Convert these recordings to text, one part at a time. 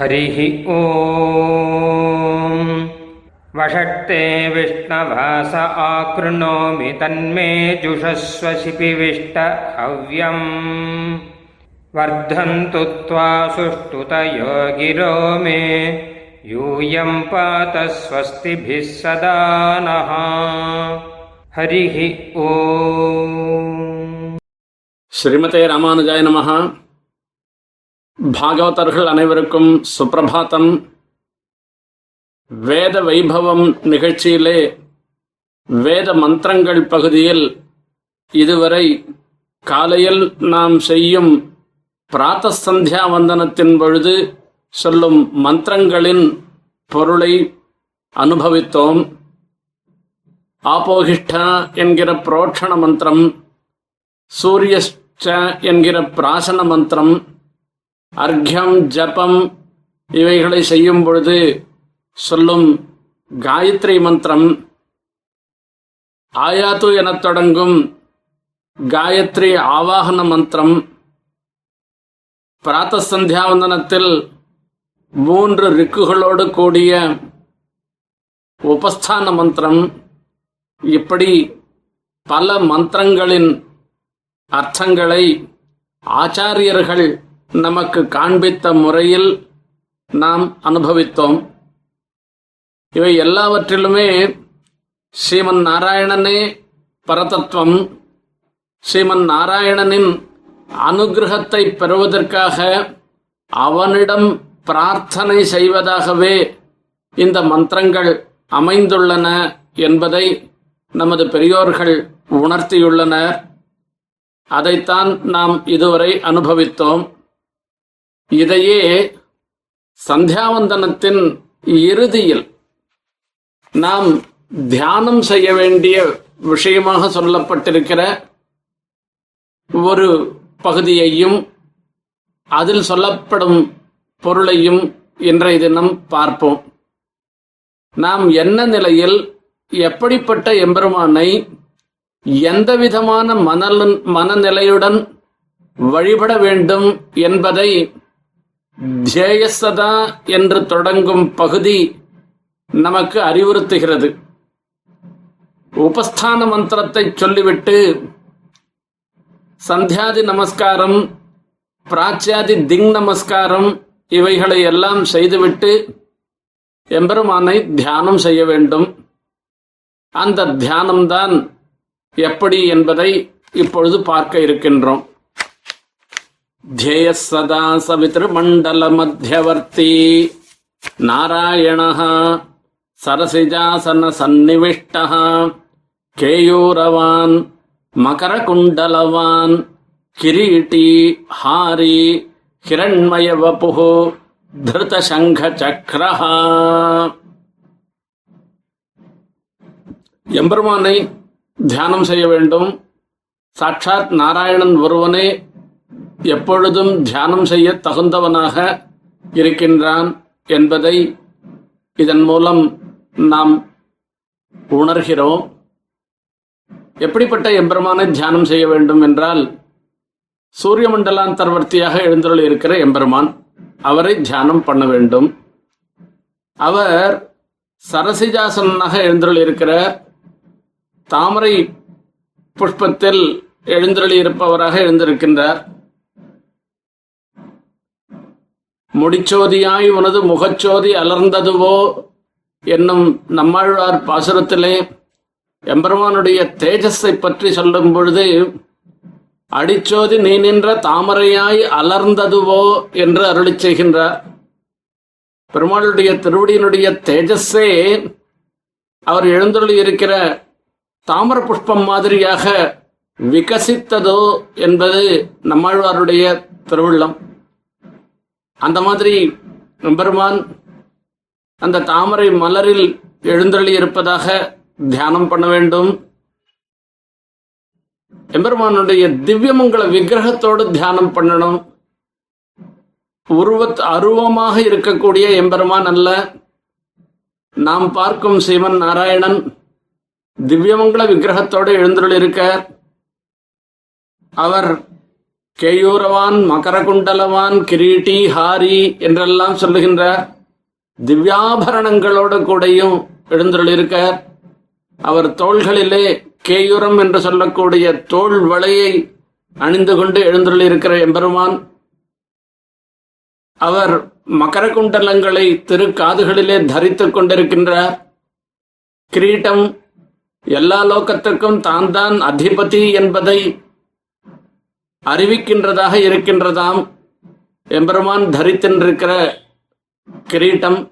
हरिः ओ वषट्ते विष्णवास आकृणोमि तन्मे जुषस्वशिपिविष्ट हव्यम्। वर्धन्तु त्वा सुष्ठुतयो गिरो मे। यूयम् पात स्वस्तिभिः सदा नः। हरिः ओ श्रीमते रामानुजाय नमः। பாகவதர்கள் அனைவருக்கும் சுப்பிரபாத்தம். வேத வைபவம் நிகழ்ச்சியிலே வேத மந்திரங்கள் பகுதியில் இதுவரை காலையில் நாம் செய்யும் பிராத்த சந்தியா வந்தனத்தின் பொழுது சொல்லும் மந்திரங்களின் பொருளை அனுபவித்தோம். ஆபோகிஷ்டா என்கிற புரோட்சண மந்திரம் சூரியஷ்ட என்கிற பிராசன மந்திரம் அர்க்யம் ஜபம் இவைகளை செய்யும் பொழுது சொல்லும் காயத்ரி மந்திரம் ஆயாது எனத் தொடங்கும் காயத்ரி ஆவாகன மந்திரம் பிராத்த சந்தியாவந்தனத்தில் மூன்று ரிக்குகளோடு கூடிய உபஸ்தான மந்திரம். இப்படி பல மந்திரங்களின் அர்த்தங்களை ஆச்சாரியர்கள் நமக்கு காண்பித்த முறையில் நாம் அனுபவித்தோம். இவை எல்லாவற்றிலுமே ஸ்ரீமன் நாராயணனே பரதத்துவம். ஸ்ரீமன் நாராயணனின் அனுகிரகத்தை பெறுவதற்காக அவனிடம் பிரார்த்தனை செய்வதாகவே இந்த மந்திரங்கள் அமைந்துள்ளன என்பதை நமது பெரியோர்கள் உணர்த்தியுள்ளனர். அதைத்தான் நாம் இதுவரை அனுபவித்தோம். இதையே சந்தியாவந்தனத்தின் இறுதியில் நாம் தியானம் செய்ய வேண்டிய விஷயமாக சொல்லப்பட்டிருக்கிற ஒரு பகுதியையும் அதில் சொல்லப்படும் பொருளையும் இன்றைய தினம் பார்ப்போம். நாம் என்ன நிலையில் எப்படிப்பட்ட எம்பெருமானை எந்த விதமான மனல மனநிலையுடன் வழிபட வேண்டும் என்பதை ஜேயசதா என்று தொடங்கும் பகுதி நமக்கு அறிவுறுத்துகிறது. உபஸ்தான மந்திரத்தை சொல்லிவிட்டு சந்தியாதி நமஸ்காரம் பிராச்சியாதி திங் நமஸ்காரம் இவைகளை எல்லாம் செய்துவிட்டு எம்பெருமானை தியானம் செய்ய வேண்டும். அந்த தியானம்தான் எப்படி என்பதை இப்பொழுது பார்க்க இருக்கின்றோம். ध्येयः सदा सवितृमण्डलमध्यवर्ती नारायणः सरसिजासनसन्निविष्टः केयूरवान् मकरकुण्डलवान् किरीटी हारी हिरण्मयवपुः धृतशङ्खचक्रः எம்பெருமானை தியானம் செய்ய வேண்டும் சாட்சாத் நாராயணன் ஒருவனே எப்பொழுதும் தியானம் செய்ய தகுந்தவனாக இருக்கின்றான் என்பதை இதன் மூலம் நாம் உணர்கிறோம். எப்படிப்பட்ட எம்பெருமானை தியானம் செய்ய வேண்டும் என்றால் சூரிய மண்டலாந்தர்வர்த்தியாக எழுந்துள்ள இருக்கிற எம்பெருமான் அவரை தியானம் பண்ண வேண்டும். அவர் சரசிஜாசனாக எழுந்துள்ள இருக்கிற தாமரை புஷ்பத்தில் எழுந்தருளி இருப்பவராக எழுந்திருக்கின்றார். முடிச்சோதியாய் உனது முகச்சோதி அலர்ந்ததுவோ? என்னும் நம்மாழ்வார் பாசுரத்திலே எம்பெருமானுடைய தேஜஸை பற்றி சொல்லும் பொழுது அடிச்சோதி நீ நின்ற தாமரையாய் அலர்ந்ததுவோ என்று அருளி செய்கின்றார். பெருமாளுடைய திருவடியினுடைய தேஜஸே அவர் எழுந்துள்ளி இருக்கிற தாமர புஷ்பம் மாதிரியாக விகசித்ததோ என்பது நம்மாழ்வாருடைய திருவிழம் அந்த மாதிரி பெருமான் அந்த தாமரை மலரில் எழுந்தள்ளி இருப்பதாக தியானம் பண்ண வேண்டும். எம்பெருமானுடைய திவ்யமங்கள விக்கிரகத்தோடு தியானம் பண்ணணும். உருவத் அருவமாக இருக்கக்கூடிய எம்பெருமான் அல்ல. நாம் பார்க்கும் சீமன் நாராயணன் திவ்யமங்கள விக்கிரகத்தோடு எழுந்துள்ள இருக்க அவர் கேயூரவான் மகரகுண்டலவான் கிரீட்டி ஹாரி என்றெல்லாம் சொல்லுகின்ற திவ்யாபரணங்களோடு கூடையும் எழுந்தருளிருக்கார் அவர் தோள்களிலே கேயூரம் என்று சொல்லக்கூடிய தோள் வளையை அணிந்து கொண்டு எழுந்தருளிருக்கிற எம்பெருமான். அவர் மகர குண்டலங்களை திருக்காதுகளிலே தரித்துக் கொண்டிருக்கின்றார் கிரீட்டம் எல்லா லோகத்திற்கும் தான் தான் அதிபதி என்பதை அறிவிக்கின்றதாக இருக்கின்றதாம். எம்பெருமான் தரித்தென்றிருக்கிற கிரீட்டம்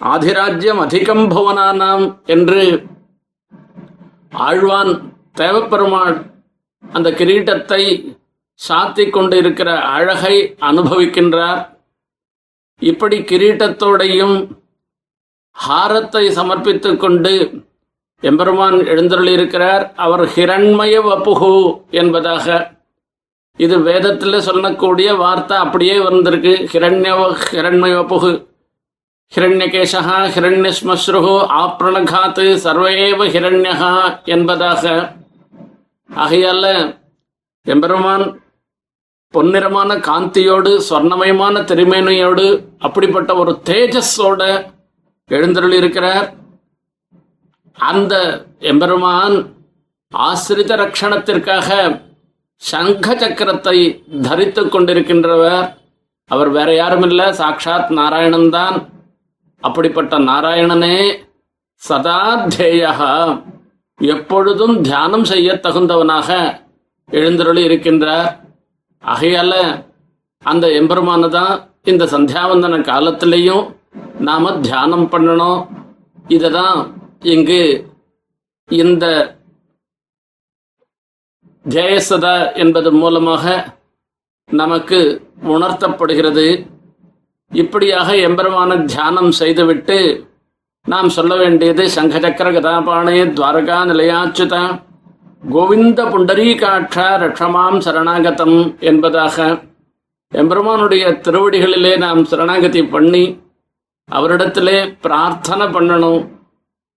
ஆதிராஜ்யம் அதிகம் புவனானாம் என்று ஆழ்வான் தேவப்பெருமாள் அந்த கிரீட்டத்தை சாத்திக் கொண்டு இருக்கிற அழகை அனுபவிக்கின்றார். இப்படி கிரீட்டத்தோடையும் ஹாரத்தை சமர்ப்பித்துக் கொண்டு எம்பெருமான் எழுந்தருளியிருக்கிறார் அவர் ஹிரண்மய வப்புகு என்பதாக. இது வேதத்தில் சொல்லக்கூடிய வார்த்தை அப்படியே வந்திருக்கு. ஹிரண்யவ ஹிரண்மய ஹிரண்யகேஷா ஹிரண்யஸ்மஸ்ருகு ஆப்ரணகாத்து சர்வேவ ஹிரண்யகா என்பதாக. ஆகையால எம்பெருமான் பொன்னிறமான காந்தியோடு சொர்ணமயமான திருமேனையோடு அப்படிப்பட்ட ஒரு தேஜஸோட எழுந்தருள் இருக்கிறார் அந்த எம்பெருமான் ஆசிரித ரட்சணத்திற்காக சங்க சக்கரத்தை தரித்து கொண்டிருக்கின்றவர். அவர் வேற யாரும் இல்ல சாட்சாத் நாராயணன் தான். அப்படிப்பட்ட நாராயணனே சதா தேயா எப்பொழுதும் தியானம் செய்ய தகுந்தவனாக எழுந்தருளி இருக்கின்றார். ஆகையால அந்த எம்பெருமான தான் இந்த சந்தியாவந்தன காலத்திலையும் நாம தியானம் பண்ணணும். இததான் இங்கு இந்த ஜெயசதா என்பது மூலமாக நமக்கு உணர்த்தப்படுகிறது. இப்படியாக எம்பெருமான தியானம் செய்துவிட்டு நாம் சொல்ல வேண்டியது சங்கசக்கர கதாபாணே துவாரகா நிலையாச்சுதா கோவிந்த புண்டரீகாட்சா ரக்ஷமாம் சரணாகதம் என்பதாக எம்பெருமானுடைய திருவடிகளிலே நாம் சரணாகதி பண்ணி அவரிடத்திலே பிரார்த்தனை பண்ணணும்.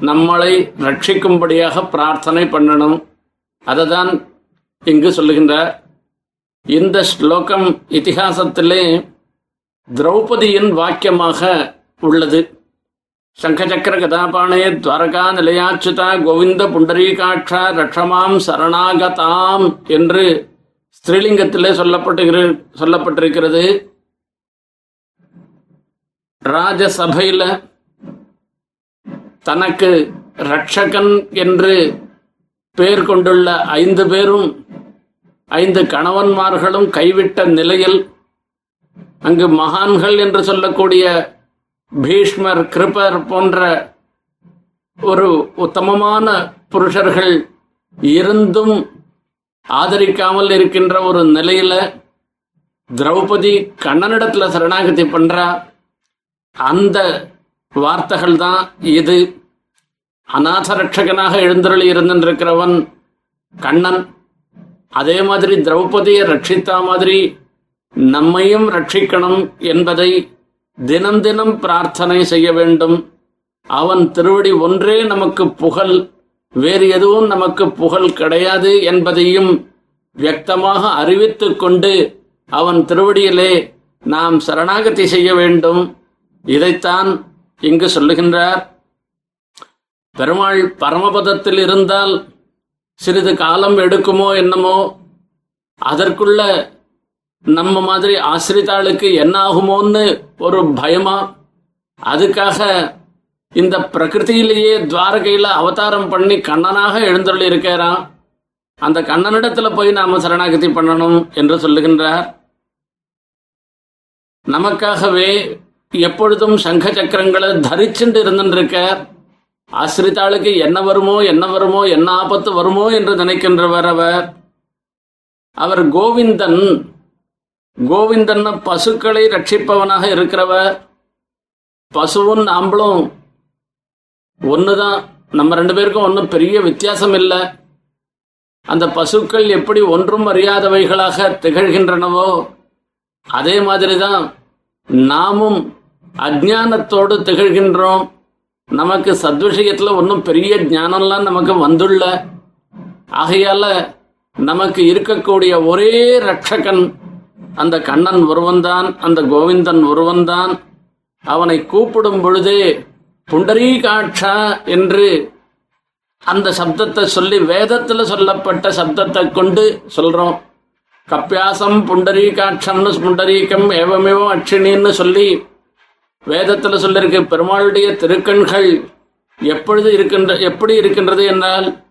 நம்மளை ரட்சிக்கும்படியாக பிரார்த்தனை பண்ணணும். அதை தான் இங்கு சொல்லுகின்றார் இந்த ஸ்லோகம் இத்திகாசத்திலே திரௌபதியின் வாக்கியமாக உள்ளது. சங்கச்சக்கர கதாபாணே துவாரகா நிலையாச்சுதா கோவிந்த புண்டரீகாட்சா ரட்சமாம் சரணாகதாம் என்று ஸ்திரீலிங்கத்திலே சொல்லப்பட்டுகிற சொல்லப்பட்டிருக்கிறது. ராஜசபையில் தனக்கு ரட்சகன் என்று பேர் கொண்டுள்ள ஐந்து பேரும் ஐந்து கணவன்மார்களும் கைவிட்ட நிலையில் அங்கு மகான்கள் என்று சொல்லக்கூடிய பீஷ்மர் கிருபர் போன்ற ஒரு உத்தமமான புருஷர்கள் இருந்தும் ஆதரிக்காமல் இருக்கின்ற ஒரு நிலையில திரௌபதி கண்ணனிடத்துல சரணாகதி பண்றா. அந்த வார்த்தைகள் தான் இது. அநாத ரட்சகனாக எழுந்தருளி இருந்திருக்கிறவன் கண்ணன். அதே மாதிரி திரௌபதியை ரட்சித்தா மாதிரி நம்மையும் ரட்சிக்கணும் என்பதை தினம் தினம் பிரார்த்தனை செய்ய வேண்டும். அவன் திருவடி ஒன்றே நமக்கு புகழ் வேறு எதுவும் நமக்கு புகழ் கிடையாது என்பதையும் வியக்தமாக அறிவித்து கொண்டு அவன் திருவடியிலே நாம் சரணாகதி செய்ய வேண்டும். இதைத்தான் இங்கு சொல்லுகின்றார். பெருமாள் பரமபதத்தில் இருந்தால் சிறிது காலம் எடுக்குமோ என்னமோ அதற்குள்ள நம்ம மாதிரி ஆசிரித்தாளுக்கு என்ன ஆகுமோன்னு ஒரு பயமா? அதுக்காக இந்த பிரகிருதியிலேயே துவாரகையில அவதாரம் பண்ணி கண்ணனாக எழுந்தொள்ளி இருக்கிறான் அந்த கண்ணனிடத்துல போய் நாம சரணாகதி பண்ணணும் என்று சொல்லுகின்றார். நமக்காகவே எப்பொழுதும் சங்க சக்கரங்களை தரிச்சுண்டு இருந்துருக்கார் ஆசிரித்தாளுக்கு என்ன வருமோ என்ன வருமோ என்ன ஆபத்து வருமோ என்று நினைக்கின்றவர் அவர். அவர் கோவிந்தன் கோவிந்தன் பசுக்களை ரட்சிப்பவனாக இருக்கிறவர். பசுவும் நாம்பளும் தான் நம்ம ரெண்டு பேருக்கும் ஒன்றும் பெரிய வித்தியாசம் இல்லை. அந்த பசுக்கள் எப்படி ஒன்றும் அறியாதவைகளாக திகழ்கின்றனவோ அதே மாதிரிதான் நாமும் அஜ்ஞானத்தோடு திகழ்கின்றோம். நமக்கு சத்விஷயத்துல ஒன்றும் பெரிய ஞானம்லாம் நமக்கு வந்துள்ள. ஆகையால நமக்கு இருக்கக்கூடிய ஒரே ரட்சகன் அந்த கண்ணன் ஒருவன்தான் அந்த கோவிந்தன் ஒருவன்தான். அவனை கூப்பிடும் பொழுதே புண்டரீகாட்சா என்று அந்த சப்தத்தை சொல்லி வேதத்துல சொல்லப்பட்ட சப்தத்தை கொண்டு சொல்றோம். கப்பியாசம் புண்டரீகாட்சம்னு புண்டரீகம் ஏவமேவம் அட்சிணின்னு சொல்லி வேதத்தில் சொல்லியிருக்கு பெருமாளுடைய திருக்கண்கள் எப்பொழுது இருக்கின்ற எப்படி இருக்கின்றது என்றால்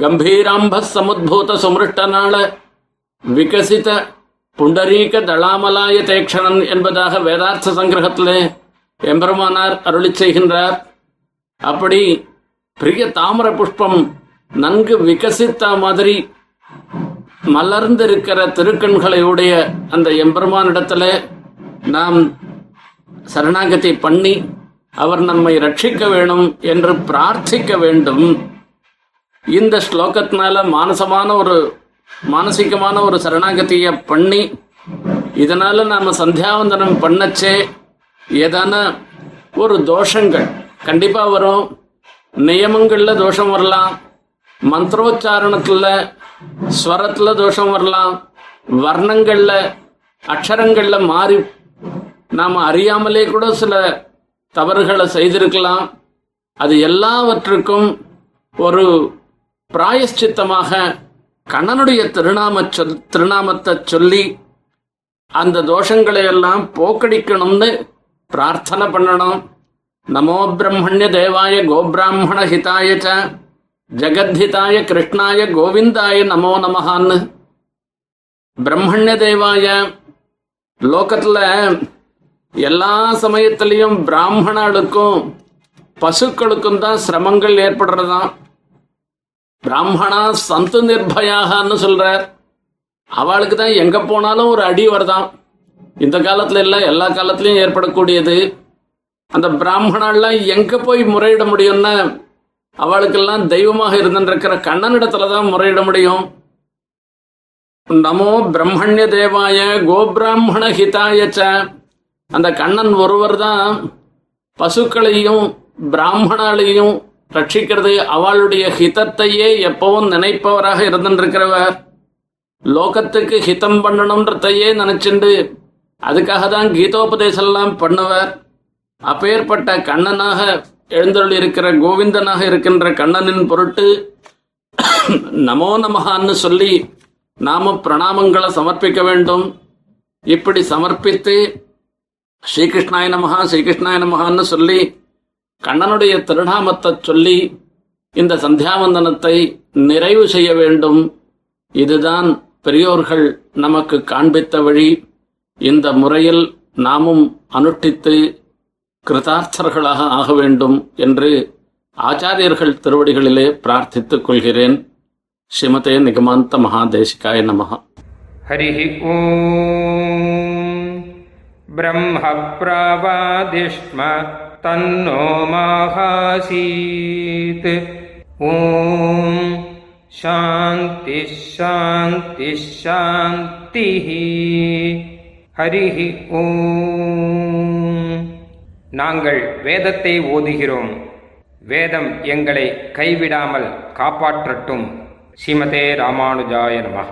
கம்பீராம்ப சமுத்பூத சுமிருஷ்டனால விகசித புண்டரீக தளாமலாய தேக்ஷணன் என்பதாக வேதார்த்த சங்கிரகத்திலே எம்பெருமானார் அருளி செய்கின்றார். அப்படி பிரிய தாமர புஷ்பம் நன்கு விகசித்த மாதிரி மலர்ந்திருக்கிற திருக்கண்களை உடைய அந்த எம்பெருமானிடத்தில் நாம் சரணாகதி பண்ணி அவர் நம்மை ரட்சிக்க வேணும் என்று பிரார்த்திக்க வேண்டும். இந்த ஸ்லோகத்தினால மானசமான ஒரு மானசிகமான ஒரு சரணாகதியை பண்ணி இதனால நாம சந்தியாவந்தனம் பண்ணச்சே ஏதான ஒரு தோஷங்கள் கண்டிப்பா வரும். நியமங்கள்ல தோஷம் வரலாம். மந்திரோச்சாரணத்துல ஸ்வரத்துல தோஷம் வரலாம். வர்ணங்கள்ல அக்ஷரங்கள்ல மாறி நாம் அறியாமலே கூட சில தவறுகளை செய்திருக்கலாம். அது எல்லாவற்றுக்கும் ஒரு பிராயஷ்சித்தமாக கண்ணனுடைய திருநாம சொல் திருநாமத்தை சொல்லி அந்த தோஷங்களை எல்லாம் போக்கடிக்கணும்னு பிரார்த்தனை பண்ணணும். நமோ பிரம்மண்ய தேவாய கோபிராமண ஹிதாய ச ஜெகத்ஹிதாய கிருஷ்ணாய கோவிந்தாய நமோ நமஹான்னு. பிரம்மண்ய தேவாய லோகத்தில் எல்லா சமயத்திலையும் பிராமணர்களுக்கும் பசுக்களுக்கும் தான் சிரமங்கள் ஏற்படுறதாம் பிராமணா சந்து நிர்பயாகன்னு சொல்றார். அவளுக்கு தான் எங்க போனாலும் ஒரு அடி வருதான். இந்த காலத்துல இல்ல எல்லா காலத்திலயும் ஏற்படக்கூடியது. அந்த பிராமணாலாம் எங்க போய் முறையிட முடியும்னா அவளுக்கெல்லாம் தெய்வமாக இருந்துருக்கிற கண்ணனிடத்துல தான் முறையிட முடியும். நமோ பிரம்மண்ய தேவாய கோபிராமண ஹிதாய ச. அந்த கண்ணன் ஒருவர் தான் பசுக்களையும் பிராமணாலையும் ரட்சிக்கிறது. அவளுடைய ஹிதத்தையே எப்பவும் நினைப்பவராக இருந்திருக்கிறவர். லோகத்துக்கு ஹிதம் பண்ணணுன்றதையே நினைச்சுண்டு அதுக்காக தான் கீதோபதேசம்லாம் பண்ணுவார். அப்பேற்பட்ட கண்ணனாக எழுந்தருள் இருக்கிற கோவிந்தனாக இருக்கின்ற கண்ணனின் பொருட்டு நமோ நமகான்னு சொல்லி நாம பிரணாமங்களை சமர்ப்பிக்க வேண்டும். இப்படி சமர்ப்பித்து ஸ்ரீகிருஷ்ணாய நமகா ஸ்ரீகிருஷ்ணாய நமகான்னு சொல்லி கண்ணனுடைய திருநாமத்தை சொல்லி இந்த சந்தியாவந்தனத்தை நிறைவு செய்ய வேண்டும். இதுதான் பெரியோர்கள் நமக்கு காண்பித்த வழி. இந்த முறையில் நாமும் அனுஷ்டித்து கிருதார்த்தர்களாக ஆக வேண்டும் என்று ஆச்சாரியர்கள் திருவடிகளிலே பிரார்த்தித்துக் கொள்கிறேன். ஸ்ரீமதே நிகமாந்த மகாதேசிகாய நமகா ஹரி ஓம். ब्रह्म प्रवादिष्म तन्नो माहासीत् ॐ शान्तिः शान्तिः शान्तिः ஹரிः ஓம் நாங்கள் வேதத்தை ஓதுகிறோம் வேதம் எங்களை கைவிடாமல் காப்பாற்றட்டும் ஸ்ரீமதே ராமானுஜாய நமः